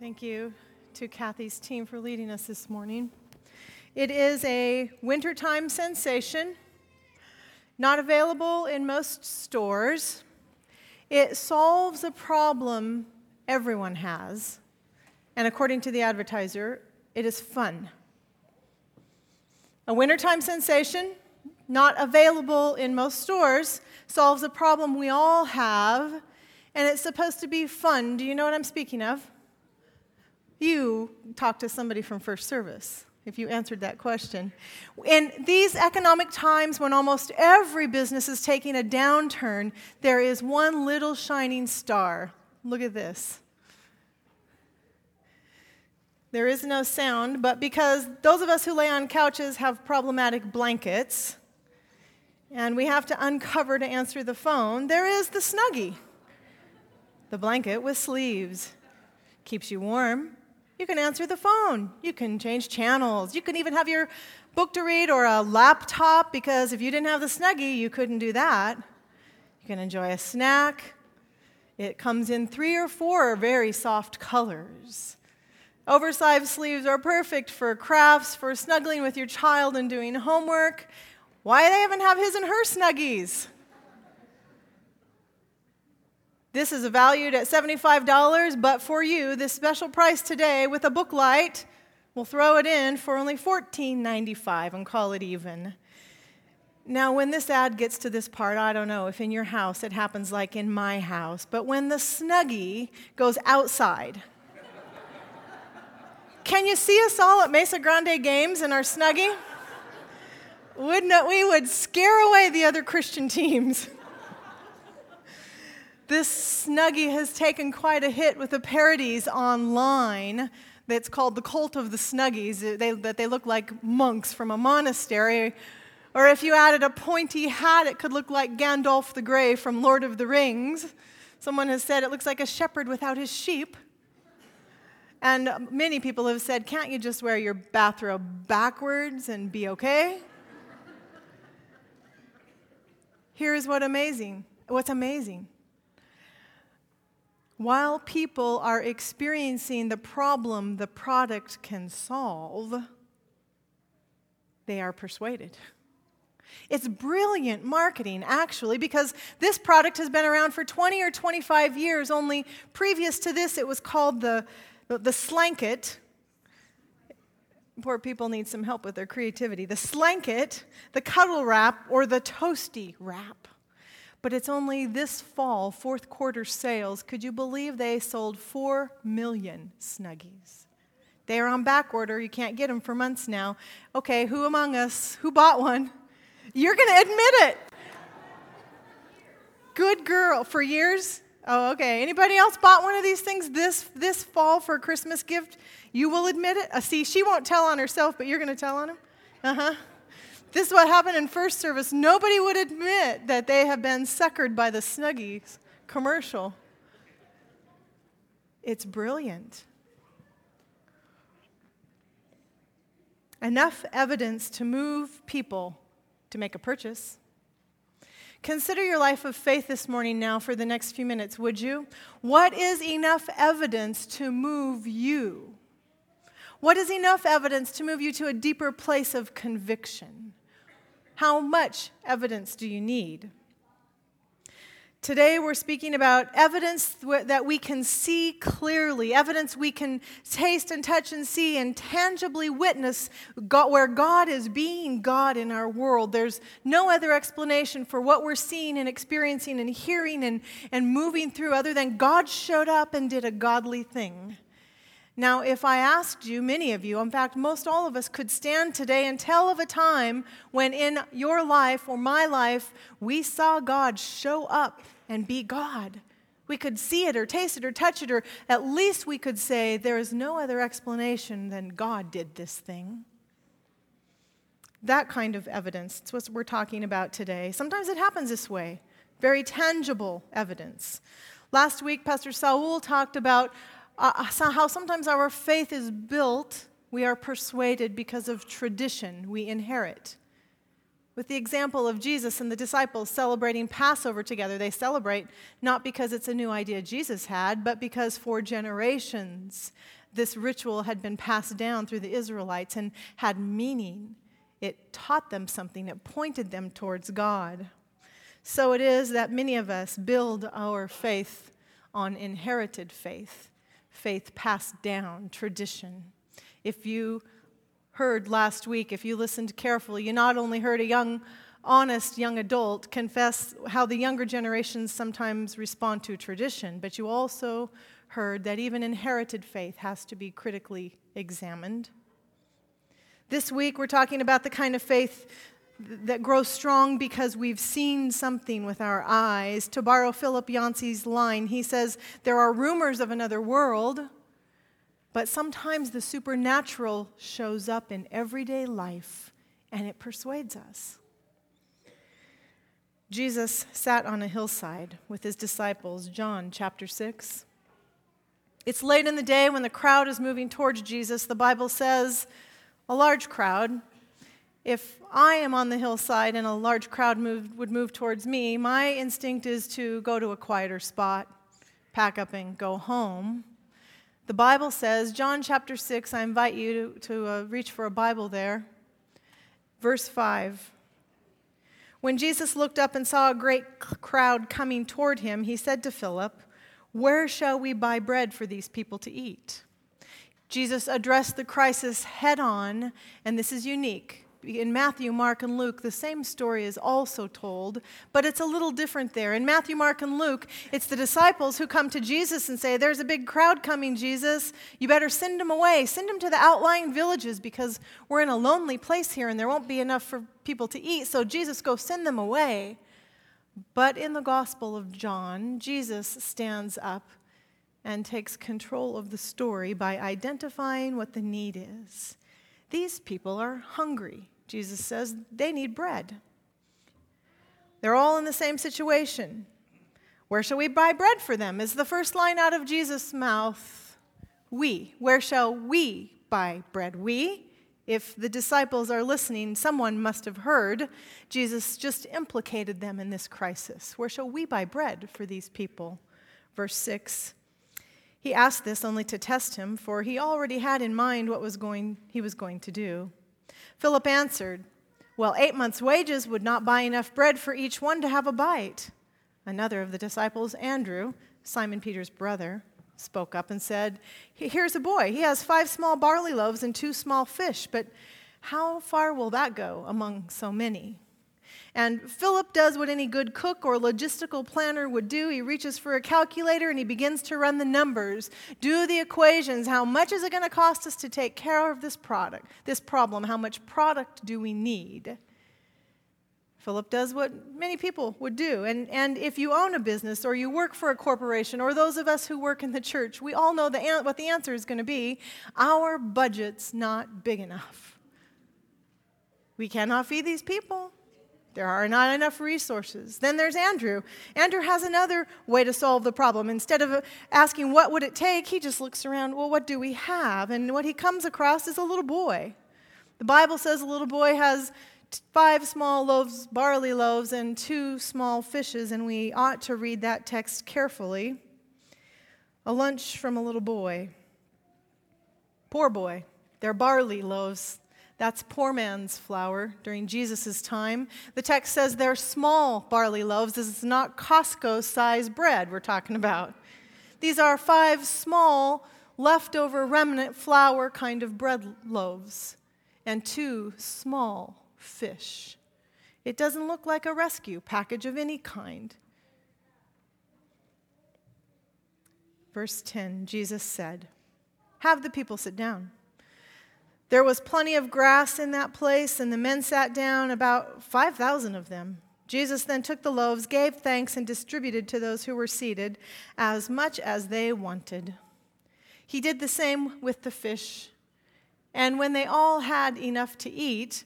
Thank you to Kathy's team for leading us this morning. It is a wintertime sensation, not available in most stores. It solves a problem everyone has, and according to the advertiser, it is fun. A wintertime sensation, not available in most stores, solves a problem we all have, and it's supposed to be fun. Do you know what I'm speaking of? You talk to somebody from First Service if you answered that question. In these economic times when almost every business is taking a downturn, there is one little shining star. Look at this. There is no sound, but because those of us who lay on couches have problematic blankets and we have to uncover to answer the phone, there is the Snuggie. The blanket with sleeves keeps you warm, you can answer the phone. You can change channels. You can even have your book to read or a laptop because if you didn't have the Snuggie, you couldn't do that. You can enjoy a snack. It comes in three or four very soft colors. Oversized sleeves are perfect for crafts, for snuggling with your child and doing homework. Why they even have his and her snuggies? This is valued at $75, but for you, this special price today with a book light, we'll throw it in for only $14.95 and call it even. Now, when this ad gets to this part, I don't know if in your house it happens like in my house, but when the Snuggie goes outside, can you see us all at Mesa Grande Games in our Snuggie? Wouldn't it, we would scare away the other Christian teams. This Snuggie has taken quite a hit with the parodies online that's called the Cult of the Snuggies, they, that they look like monks from a monastery. Or if you added a pointy hat, it could look like Gandalf the Grey from Lord of the Rings. Someone has said it looks like a shepherd without his sheep. And many people have said, can't you just wear your bathrobe backwards and be okay? Here's what amazing. What's amazing while people are experiencing the problem the product can solve, they are persuaded. It's brilliant marketing, actually, because this product has been around for 20 or 25 years. Only previous to this, it was called the, the, Slanket. Poor people need some help with their creativity. The Slanket, the Cuddle Wrap, or the Toasty Wrap. But it's only this fall, fourth quarter sales. Could you believe they sold 4 million Snuggies? They are on back order. You can't get them for months now. Okay, who among us, who bought one? You're going to admit it. Good girl. For years? Oh, okay. Anybody else bought one of these things this, this fall for a Christmas gift? You will admit it? Uh, see, she won't tell on herself, but you're going to tell on him? Uh huh. This is what happened in first service. Nobody would admit that they have been suckered by the Snuggies commercial. It's brilliant. Enough evidence to move people to make a purchase. Consider your life of faith this morning now for the next few minutes, would you? What is enough evidence to move you? What is enough evidence to move you to a deeper place of conviction? How much evidence do you need? Today, we're speaking about evidence that we can see clearly, evidence we can taste and touch and see and tangibly witness God, where God is being God in our world. There's no other explanation for what we're seeing and experiencing and hearing and, and moving through other than God showed up and did a godly thing. Now, if I asked you, many of you, in fact, most all of us could stand today and tell of a time when in your life or my life we saw God show up and be God. We could see it or taste it or touch it, or at least we could say there is no other explanation than God did this thing. That kind of evidence, it's what we're talking about today. Sometimes it happens this way very tangible evidence. Last week, Pastor Saul talked about uh, how sometimes our faith is built, we are persuaded because of tradition we inherit. with the example of Jesus and the disciples celebrating Passover together. They celebrate not because it's a new idea Jesus had, but because for generations this ritual had been passed down through the Israelites and had meaning. It taught them something, it pointed them towards God. So it is that many of us build our faith on inherited faith, faith passed down, tradition. If you heard last week, if you listened carefully, you not only heard a young, honest young adult confess how the younger generations sometimes respond to tradition, but you also heard that even inherited faith has to be critically examined. This week, we're talking about the kind of faith that grows strong because we've seen something with our eyes. To borrow Philip Yancey's line, he says, There are rumors of another world, but sometimes the supernatural shows up in everyday life and it persuades us. Jesus sat on a hillside with his disciples, John chapter 6. It's late in the day when the crowd is moving towards Jesus. The Bible says, a large crowd. If I am on the hillside and a large crowd move, would move towards me, my instinct is to go to a quieter spot, pack up, and go home. The Bible says, John chapter 6, I invite you to, to uh, reach for a Bible there. Verse 5. When Jesus looked up and saw a great crowd coming toward him, he said to Philip, where shall we buy bread for these people to eat? Jesus addressed the crisis head on, and this is unique. In Matthew, Mark, and Luke, the same story is also told, but it's a little different there. In Matthew, Mark, and Luke, it's the disciples who come to Jesus and say, There's a big crowd coming, Jesus. You better send them away. Send them to the outlying villages because we're in a lonely place here and there won't be enough for people to eat. So, Jesus, go send them away. But in the Gospel of John, Jesus stands up and takes control of the story by identifying what the need is. These people are hungry. Jesus says they need bread. They're all in the same situation. Where shall we buy bread for them? Is the first line out of Jesus' mouth. We. Where shall we buy bread? We? If the disciples are listening, someone must have heard Jesus just implicated them in this crisis. Where shall we buy bread for these people? Verse 6. He asked this only to test him, for he already had in mind what was going, he was going to do. Philip answered, Well, eight months' wages would not buy enough bread for each one to have a bite. Another of the disciples, Andrew, Simon Peter's brother, spoke up and said, Here's a boy. He has five small barley loaves and two small fish, but how far will that go among so many? And Philip does what any good cook or logistical planner would do. He reaches for a calculator and he begins to run the numbers, do the equations. How much is it going to cost us to take care of this product, this problem? How much product do we need? Philip does what many people would do. And, and if you own a business or you work for a corporation or those of us who work in the church, we all know the, what the answer is going to be our budget's not big enough. We cannot feed these people. There are not enough resources. Then there's Andrew. Andrew has another way to solve the problem. Instead of uh, asking what would it take, he just looks around, well, what do we have? And what he comes across is a little boy. The Bible says a little boy has five small loaves, barley loaves, and two small fishes, and we ought to read that text carefully. A lunch from a little boy. Poor boy. They're barley loaves. That's poor man's flour during Jesus' time. The text says they're small barley loaves. This is not Costco size bread we're talking about. These are five small, leftover remnant flour kind of bread loaves, and two small fish. It doesn't look like a rescue package of any kind. Verse 10 Jesus said, Have the people sit down. There was plenty of grass in that place, and the men sat down, about 5,000 of them. Jesus then took the loaves, gave thanks, and distributed to those who were seated as much as they wanted. He did the same with the fish. And when they all had enough to eat,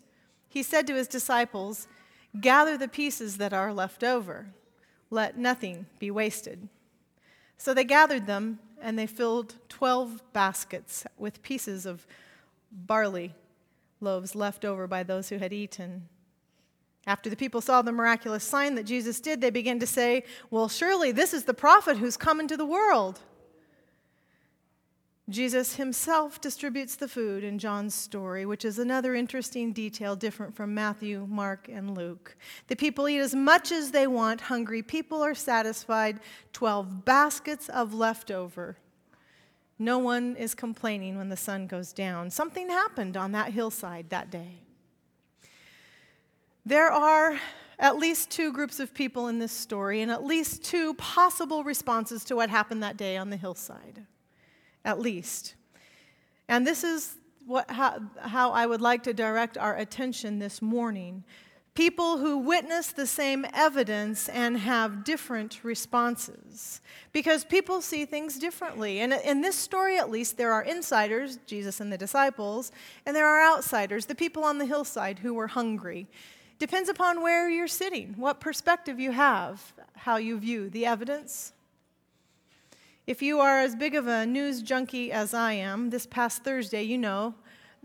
he said to his disciples, Gather the pieces that are left over, let nothing be wasted. So they gathered them, and they filled 12 baskets with pieces of barley loaves left over by those who had eaten. After the people saw the miraculous sign that Jesus did, they began to say, Well, surely this is the prophet who's come into the world. Jesus himself distributes the food in John's story, which is another interesting detail different from Matthew, Mark, and Luke. The people eat as much as they want. Hungry people are satisfied. Twelve baskets of leftover. No one is complaining when the sun goes down. Something happened on that hillside that day. There are at least two groups of people in this story, and at least two possible responses to what happened that day on the hillside at least. And this is what, how, how I would like to direct our attention this morning. People who witness the same evidence and have different responses. Because people see things differently. And in this story, at least, there are insiders, Jesus and the disciples, and there are outsiders, the people on the hillside who were hungry. Depends upon where you're sitting, what perspective you have, how you view the evidence, if you are as big of a news junkie as I am, this past Thursday, you know,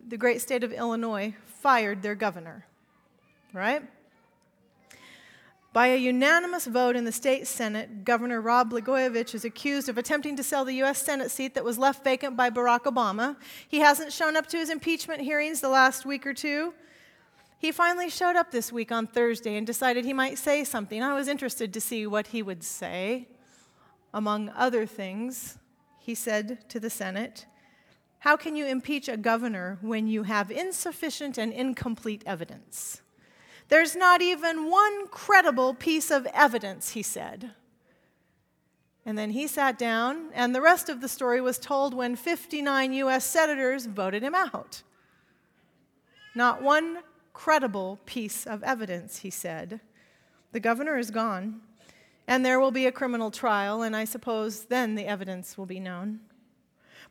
the great state of Illinois fired their governor, right? By a unanimous vote in the state Senate, Governor Rod Blagojevich is accused of attempting to sell the U.S. Senate seat that was left vacant by Barack Obama. He hasn't shown up to his impeachment hearings the last week or two. He finally showed up this week on Thursday and decided he might say something. I was interested to see what he would say. Among other things, he said to the Senate, How can you impeach a governor when you have insufficient and incomplete evidence? There's not even one credible piece of evidence, he said. And then he sat down, and the rest of the story was told when 59 U.S. senators voted him out. Not one credible piece of evidence, he said. The governor is gone. And there will be a criminal trial, and I suppose then the evidence will be known.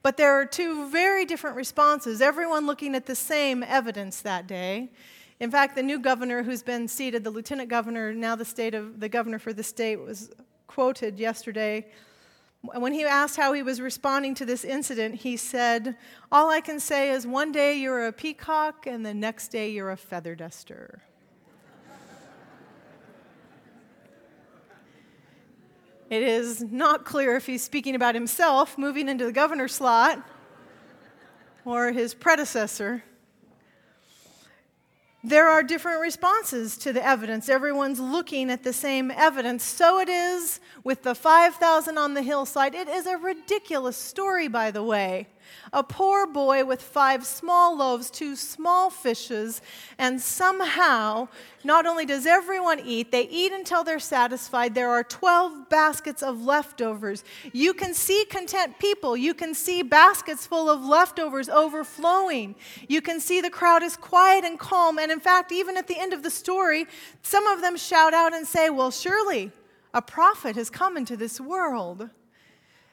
But there are two very different responses, everyone looking at the same evidence that day. In fact, the new governor who's been seated, the lieutenant governor, now the state of the governor for the state, was quoted yesterday. When he asked how he was responding to this incident, he said, All I can say is one day you're a peacock, and the next day you're a feather duster. It is not clear if he's speaking about himself moving into the governor slot or his predecessor. There are different responses to the evidence. Everyone's looking at the same evidence. So it is with the 5,000 on the hillside. It is a ridiculous story, by the way. A poor boy with five small loaves, two small fishes, and somehow, not only does everyone eat, they eat until they're satisfied. There are 12 baskets of leftovers. You can see content people. You can see baskets full of leftovers overflowing. You can see the crowd is quiet and calm. And in fact, even at the end of the story, some of them shout out and say, Well, surely a prophet has come into this world.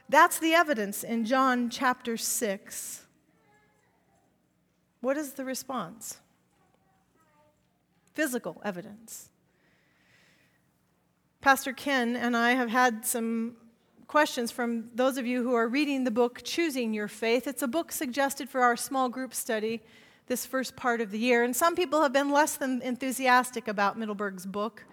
That's the evidence in John chapter 6. What is the response? Physical evidence. Pastor Ken and I have had some questions from those of you who are reading the book Choosing Your Faith. It's a book suggested for our small group study this first part of the year, and some people have been less than enthusiastic about Mittelberg's book.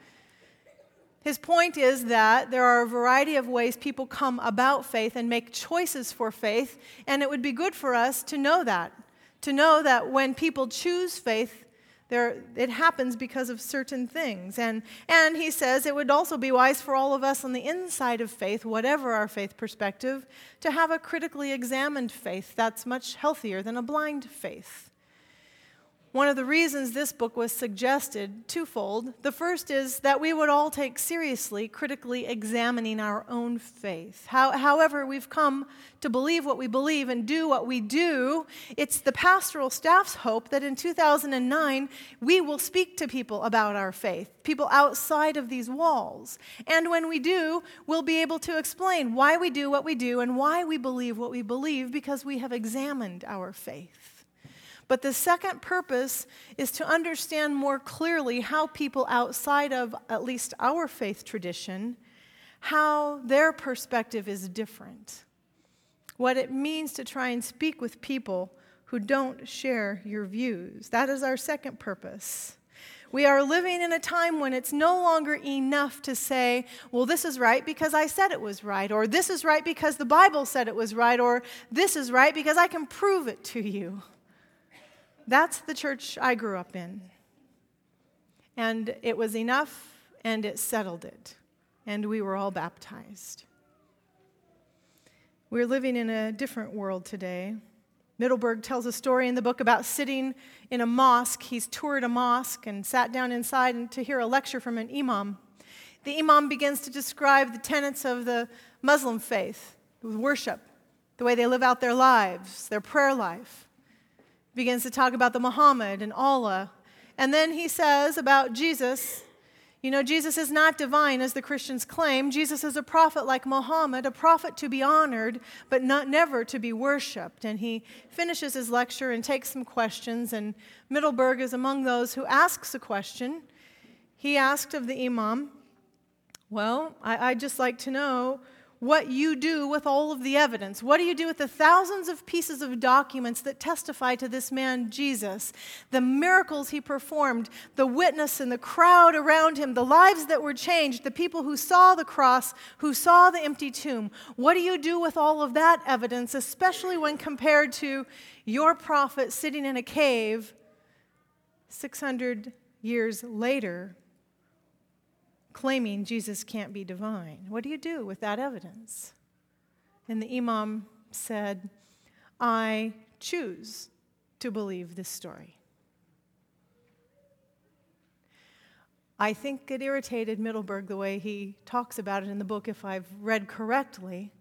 His point is that there are a variety of ways people come about faith and make choices for faith, and it would be good for us to know that. To know that when people choose faith, there, it happens because of certain things. And, and he says it would also be wise for all of us on the inside of faith, whatever our faith perspective, to have a critically examined faith that's much healthier than a blind faith. One of the reasons this book was suggested, twofold. The first is that we would all take seriously critically examining our own faith. How, however, we've come to believe what we believe and do what we do, it's the pastoral staff's hope that in 2009 we will speak to people about our faith, people outside of these walls. And when we do, we'll be able to explain why we do what we do and why we believe what we believe because we have examined our faith. But the second purpose is to understand more clearly how people outside of at least our faith tradition, how their perspective is different. What it means to try and speak with people who don't share your views. That is our second purpose. We are living in a time when it's no longer enough to say, well, this is right because I said it was right, or this is right because the Bible said it was right, or this is right because I can prove it to you. That's the church I grew up in. And it was enough, and it settled it. And we were all baptized. We're living in a different world today. Mittelberg tells a story in the book about sitting in a mosque. He's toured a mosque and sat down inside to hear a lecture from an imam. The imam begins to describe the tenets of the Muslim faith, worship, the way they live out their lives, their prayer life. Begins to talk about the Muhammad and Allah. And then he says about Jesus you know, Jesus is not divine as the Christians claim. Jesus is a prophet like Muhammad, a prophet to be honored, but not never to be worshiped. And he finishes his lecture and takes some questions, and Mittelberg is among those who asks a question. He asked of the Imam, Well, I, would just like to know what you do with all of the evidence. What do you do with the thousands of pieces of documents that testify to this man, Jesus? The miracles he performed, the witness and the crowd around him, the lives that were changed, the people who saw the cross, who saw the empty tomb. What do you do with all of that evidence, especially when compared to your prophet sitting in a cave 600 years later claiming Jesus can't be divine. What do you do with that evidence? And the Imam said, I choose to believe this story. I think it irritated Mittelberg the way he talks about it in the book, if I've read correctly.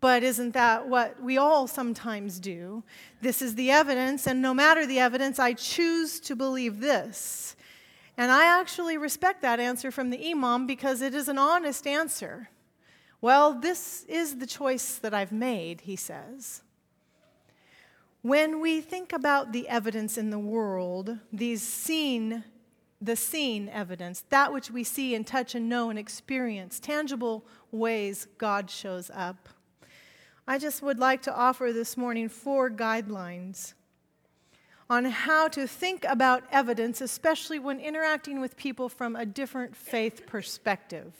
But isn't that what we all sometimes do? This is the evidence, and no matter the evidence, I choose to believe this. And I actually respect that answer from the Imam because it is an honest answer. Well, this is the choice that I've made, he says. When we think about the evidence in the world, these seen, the seen evidence, that which we see and touch and know and experience, tangible ways God shows up, I just would like to offer this morning four guidelines on how to think about evidence, especially when interacting with people from a different faith perspective.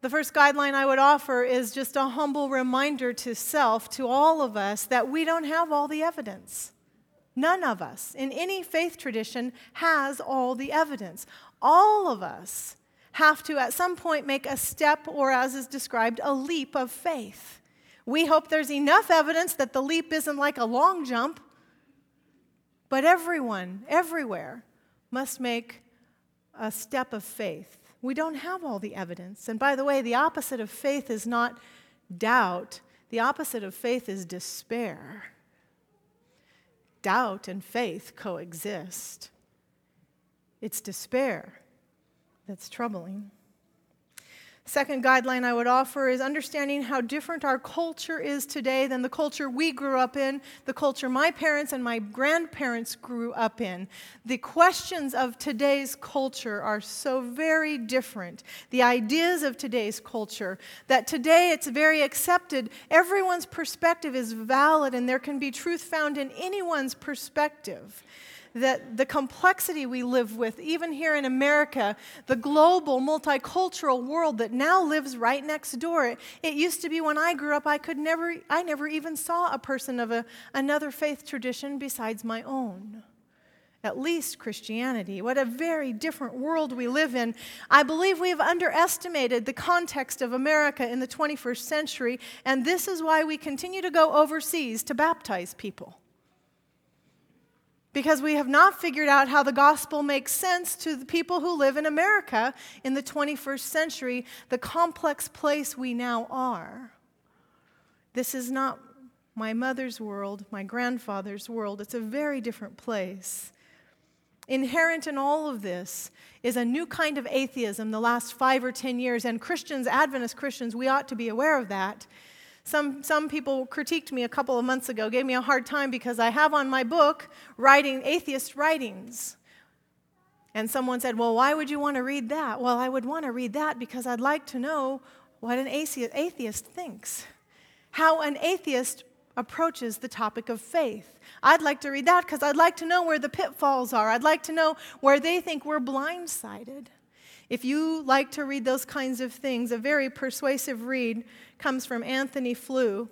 The first guideline I would offer is just a humble reminder to self, to all of us, that we don't have all the evidence. None of us in any faith tradition has all the evidence. All of us have to, at some point, make a step, or as is described, a leap of faith. We hope there's enough evidence that the leap isn't like a long jump, but everyone, everywhere, must make a step of faith. We don't have all the evidence. And by the way, the opposite of faith is not doubt, the opposite of faith is despair. Doubt and faith coexist. It's despair that's troubling. Second guideline I would offer is understanding how different our culture is today than the culture we grew up in, the culture my parents and my grandparents grew up in. The questions of today's culture are so very different. The ideas of today's culture, that today it's very accepted, everyone's perspective is valid, and there can be truth found in anyone's perspective that the complexity we live with, even here in America, the global, multicultural world that now lives right next door. It used to be when I grew up, I could never, I never even saw a person of a, another faith tradition besides my own at least Christianity. What a very different world we live in. I believe we have underestimated the context of America in the 21st century, and this is why we continue to go overseas to baptize people because we have not figured out how the gospel makes sense to the people who live in America in the 21st century, the complex place we now are. This is not my mother's world, my grandfather's world. It's a very different place. Inherent in all of this is a new kind of atheism the last five or ten years, and Christians, Adventist Christians, we ought to be aware of that. Some, some people critiqued me a couple of months ago, gave me a hard time because I have on my book writing atheist writings. And someone said, Well, why would you want to read that? Well, I would want to read that because I'd like to know what an atheist thinks, how an atheist approaches the topic of faith. I'd like to read that because I'd like to know where the pitfalls are. I'd like to know where they think we're blindsided. If you like to read those kinds of things, a very persuasive read comes from Antony Flew,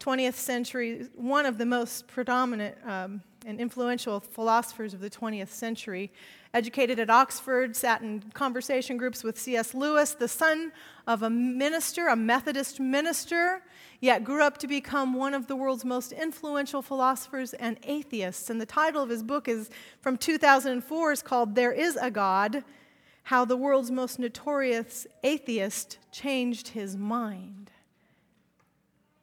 20th century, one of the most predominant um, and influential philosophers of the 20th century. Educated at Oxford, sat in conversation groups with C.S. Lewis, the son of a minister, a Methodist minister, yet grew up to become one of the world's most influential philosophers and atheists. And the title of his book is from 2004 is called There is a God How the World's Most Notorious Atheist Changed His Mind.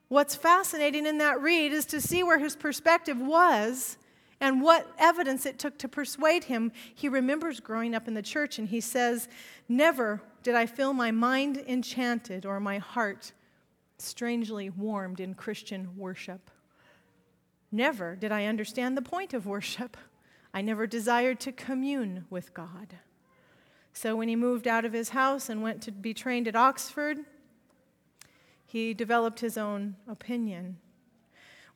What's fascinating in that read is to see where his perspective was and what evidence it took to persuade him. He remembers growing up in the church and he says, Never did I feel my mind enchanted or my heart strangely warmed in Christian worship. Never did I understand the point of worship. I never desired to commune with God. So when he moved out of his house and went to be trained at Oxford, he developed his own opinion.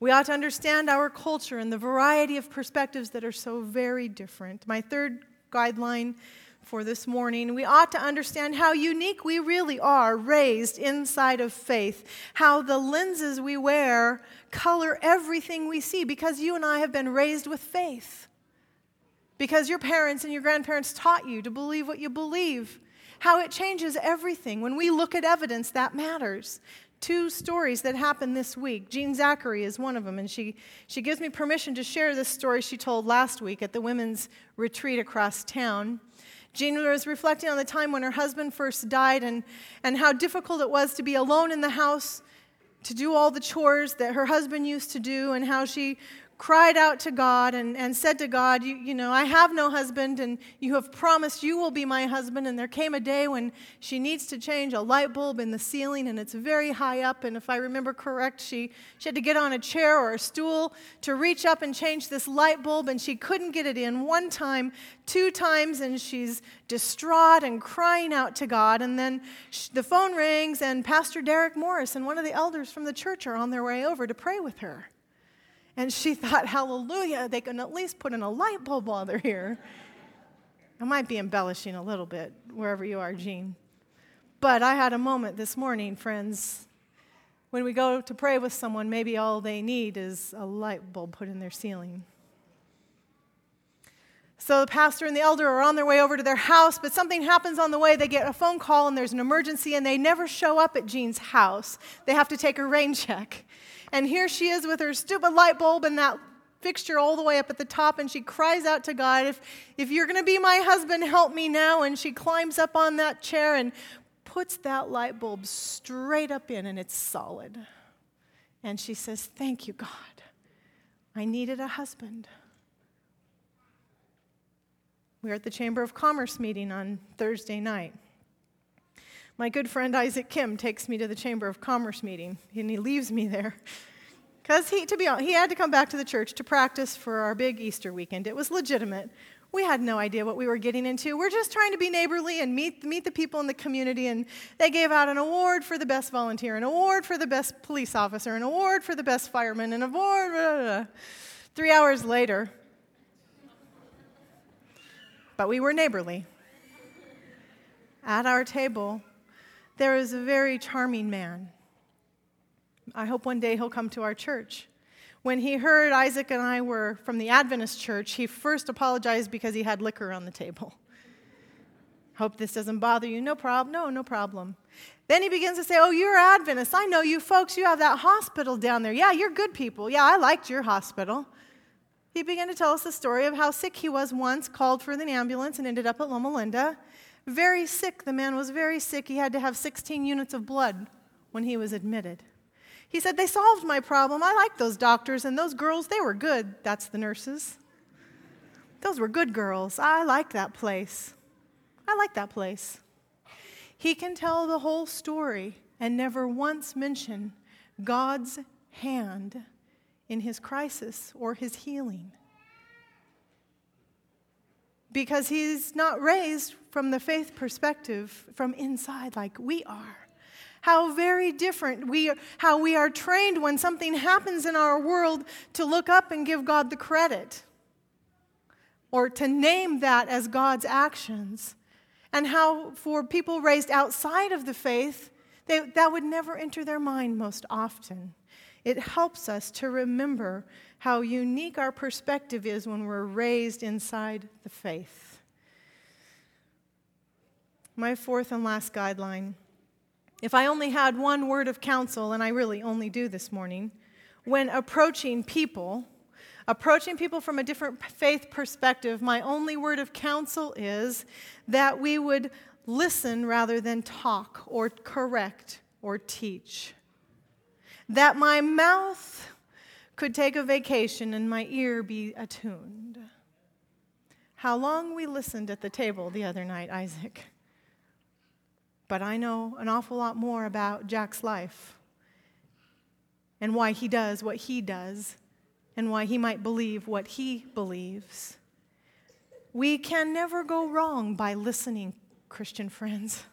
We ought to understand our culture and the variety of perspectives that are so very different. My third guideline for this morning, we ought to understand how unique we really are raised inside of faith, how the lenses we wear color everything we see because you and I have been raised with faith. Because your parents and your grandparents taught you to believe what you believe, how it changes everything. When we look at evidence, that matters two stories that happened this week. Jean Zachary is one of them, and she, she gives me permission to share this story she told last week at the women's retreat across town. Jean was reflecting on the time when her husband first died and, and how difficult it was to be alone in the house to do all the chores that her husband used to do, and how she cried out to God and, and said to God, you, you know, I have no husband, and you have promised you will be my husband. And there came a day when she needs to change a light bulb in the ceiling, and it's very high up. And if I remember correct, she, she had to get on a chair or a stool to reach up and change this light bulb, and she couldn't get it in one time, two times, and she's distraught and crying out to God. And then the phone rings, and Pastor Derek Morris and one of the elders from the church are on their way over to pray with her. And she thought, hallelujah, they can at least put in a light bulb while they're here. I might be embellishing a little bit, wherever you are, Jean. But I had a moment this morning, friends. When we go to pray with someone, maybe all they need is a light bulb put in their ceiling. So the pastor and the elder are on their way over to their house, but something happens on the way. They get a phone call and there's an emergency, and they never show up at Jean's house. They have to take a rain check. And here she is with her stupid light bulb and that fixture all the way up at the top, and she cries out to God, If, if you're going to be my husband, help me now. And she climbs up on that chair and puts that light bulb straight up in, and it's solid. And she says, Thank you, God. I needed a husband. We were at the Chamber of Commerce meeting on Thursday night. My good friend Isaac Kim takes me to the Chamber of Commerce meeting, and he leaves me there. Because he, to be honest, he had to come back to the church to practice for our big Easter weekend. It was legitimate. We had no idea what we were getting into. We're just trying to be neighborly and meet, meet the people in the community. And they gave out an award for the best volunteer, an award for the best police officer, an award for the best fireman, an award. Blah, blah, blah. Three hours later, but we were neighborly. At our table, there is a very charming man. I hope one day he'll come to our church. When he heard Isaac and I were from the Adventist church, he first apologized because he had liquor on the table. Hope this doesn't bother you. No problem. No, no problem. Then he begins to say, Oh, you're Adventist. I know you folks. You have that hospital down there. Yeah, you're good people. Yeah, I liked your hospital. He began to tell us the story of how sick he was once, called for an ambulance, and ended up at Loma Linda. Very sick. The man was very sick. He had to have 16 units of blood when he was admitted. He said, They solved my problem. I like those doctors and those girls. They were good. That's the nurses. Those were good girls. I like that place. I like that place. He can tell the whole story and never once mention God's hand in his crisis or his healing because he's not raised from the faith perspective from inside like we are. How very different we are, how we are trained when something happens in our world to look up and give God the credit or to name that as God's actions. And how for people raised outside of the faith, they, that would never enter their mind most often. It helps us to remember how unique our perspective is when we're raised inside the faith. My fourth and last guideline if I only had one word of counsel, and I really only do this morning, when approaching people, approaching people from a different faith perspective, my only word of counsel is that we would listen rather than talk or correct or teach. That my mouth could take a vacation and my ear be attuned. How long we listened at the table the other night, Isaac. But I know an awful lot more about Jack's life and why he does what he does and why he might believe what he believes. We can never go wrong by listening, Christian friends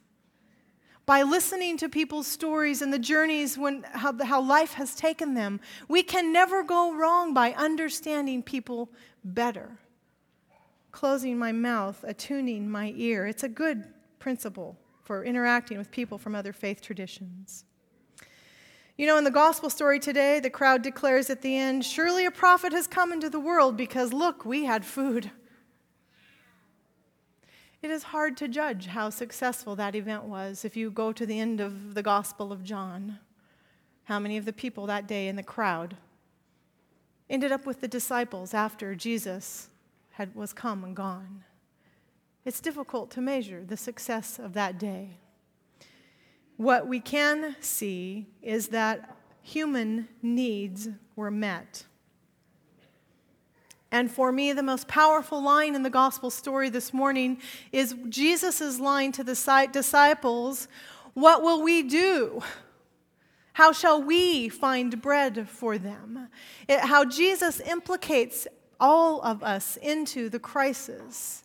by listening to people's stories and the journeys when, how, how life has taken them. We can never go wrong by understanding people better. Closing my mouth, attuning my ear. It's a good principle for interacting with people from other faith traditions. You know, in the gospel story today, the crowd declares at the end, Surely a prophet has come into the world because look, we had food. It is hard to judge how successful that event was if you go to the end of the Gospel of John. How many of the people that day in the crowd ended up with the disciples after Jesus had, was come and gone? It's difficult to measure the success of that day. What we can see is that human needs were met. And for me, the most powerful line in the gospel story this morning is Jesus' line to the disciples What will we do? How shall we find bread for them? It, how Jesus implicates all of us into the crisis.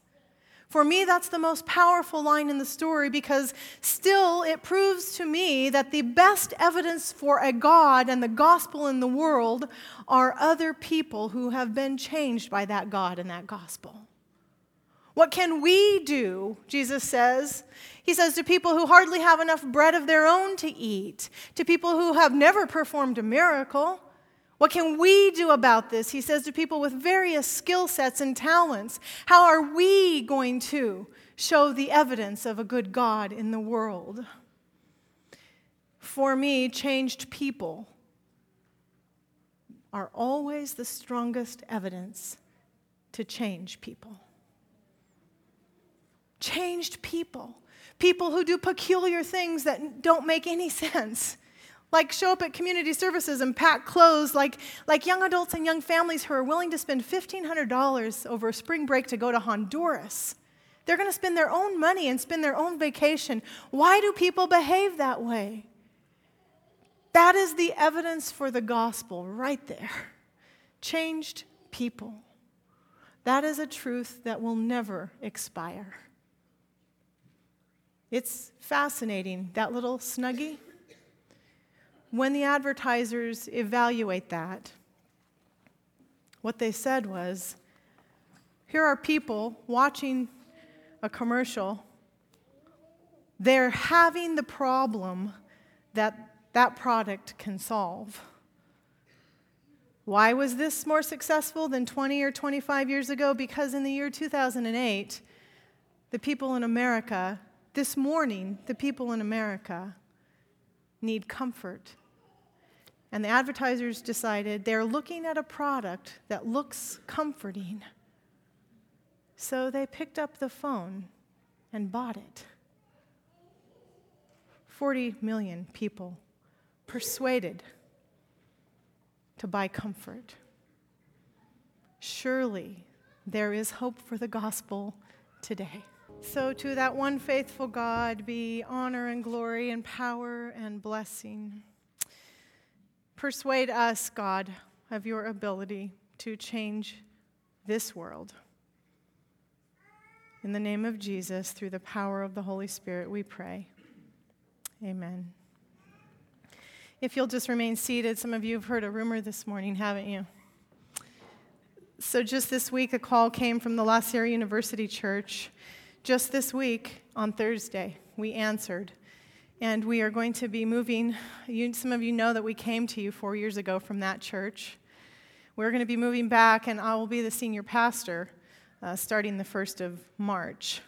For me, that's the most powerful line in the story because still it proves to me that the best evidence for a God and the gospel in the world are other people who have been changed by that God and that gospel. What can we do, Jesus says? He says to people who hardly have enough bread of their own to eat, to people who have never performed a miracle. What can we do about this? He says to people with various skill sets and talents. How are we going to show the evidence of a good God in the world? For me, changed people are always the strongest evidence to change people. Changed people. People who do peculiar things that don't make any sense like show up at community services and pack clothes like, like young adults and young families who are willing to spend $1,500 over a spring break to go to Honduras. They're going to spend their own money and spend their own vacation. Why do people behave that way? That is the evidence for the gospel right there. Changed people. That is a truth that will never expire. It's fascinating, that little snuggie when the advertisers evaluate that, what they said was here are people watching a commercial. They're having the problem that that product can solve. Why was this more successful than 20 or 25 years ago? Because in the year 2008, the people in America, this morning, the people in America need comfort and the advertisers decided they're looking at a product that looks comforting. So they picked up the phone and bought it. 40 million people persuaded to buy comfort. Surely there is hope for the gospel today. So, to that one faithful God be honor and glory and power and blessing. Persuade us, God, of your ability to change this world. In the name of Jesus, through the power of the Holy Spirit, we pray. Amen. If you'll just remain seated, some of you have heard a rumor this morning, haven't you? So, just this week, a call came from the La Sierra University Church. Just this week, on Thursday, we answered. And we are going to be moving. You, some of you know that we came to you four years ago from that church. We're going to be moving back, and I will be the senior pastor uh, starting the 1st of March.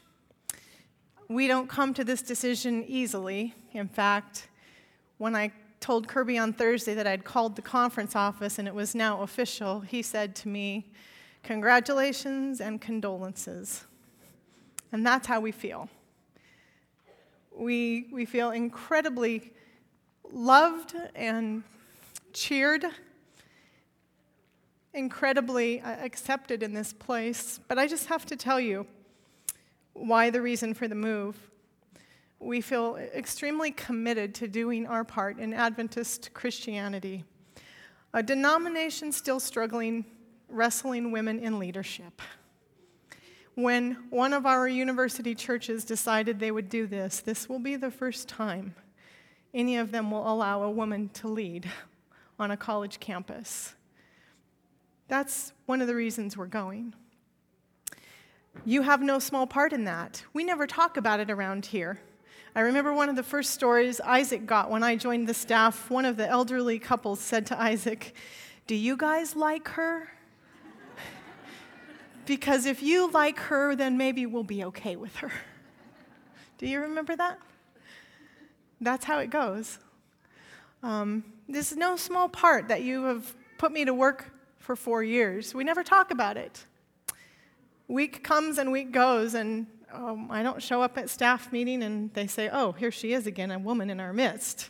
We don't come to this decision easily. In fact, when I told Kirby on Thursday that I'd called the conference office and it was now official, he said to me, Congratulations and condolences. And that's how we feel. We, we feel incredibly loved and cheered, incredibly uh, accepted in this place. But I just have to tell you why the reason for the move we feel extremely committed to doing our part in Adventist Christianity, a denomination still struggling, wrestling women in leadership. When one of our university churches decided they would do this, this will be the first time any of them will allow a woman to lead on a college campus. That's one of the reasons we're going. You have no small part in that. We never talk about it around here. I remember one of the first stories Isaac got when I joined the staff. One of the elderly couples said to Isaac, Do you guys like her? Because if you like her, then maybe we'll be okay with her. Do you remember that? That's how it goes. Um, this is no small part that you have put me to work for four years. We never talk about it. Week comes and week goes, and um, I don't show up at staff meeting and they say, oh, here she is again, a woman in our midst.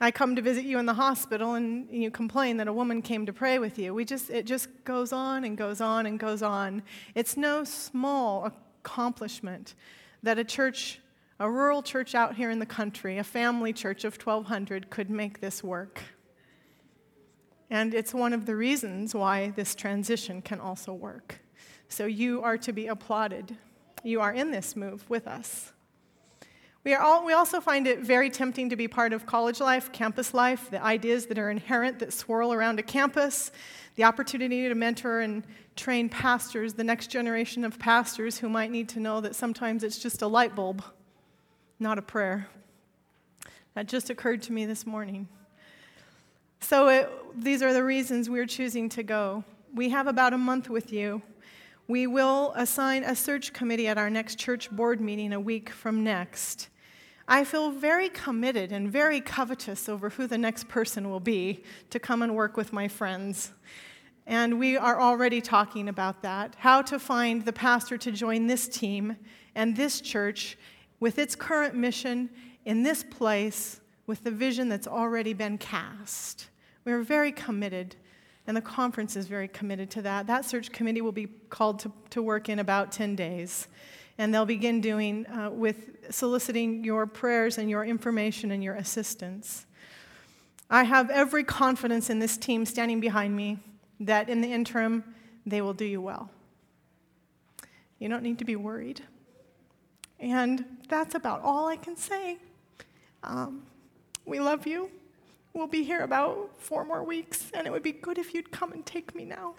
I come to visit you in the hospital and you complain that a woman came to pray with you. We just, it just goes on and goes on and goes on. It's no small accomplishment that a church, a rural church out here in the country, a family church of 1,200, could make this work. And it's one of the reasons why this transition can also work. So you are to be applauded you are in this move with us. We, are all, we also find it very tempting to be part of college life, campus life, the ideas that are inherent that swirl around a campus, the opportunity to mentor and train pastors, the next generation of pastors who might need to know that sometimes it's just a light bulb, not a prayer. That just occurred to me this morning. So, it, these are the reasons we're choosing to go. We have about a month with you. We will assign a search committee at our next church board meeting a week from next. I feel very committed and very covetous over who the next person will be to come and work with my friends. And we are already talking about that how to find the pastor to join this team and this church with its current mission in this place with the vision that's already been cast. We're very committed and the conference is very committed to that. That search committee will be called to, to work in about 10 days. And they'll begin doing uh, with soliciting your prayers and your information and your assistance. I have every confidence in this team standing behind me that in the interim, they will do you well. You don't need to be worried. And that's about all I can say. Um, we love you. We'll be here about four more weeks, and it would be good if you'd come and take me now.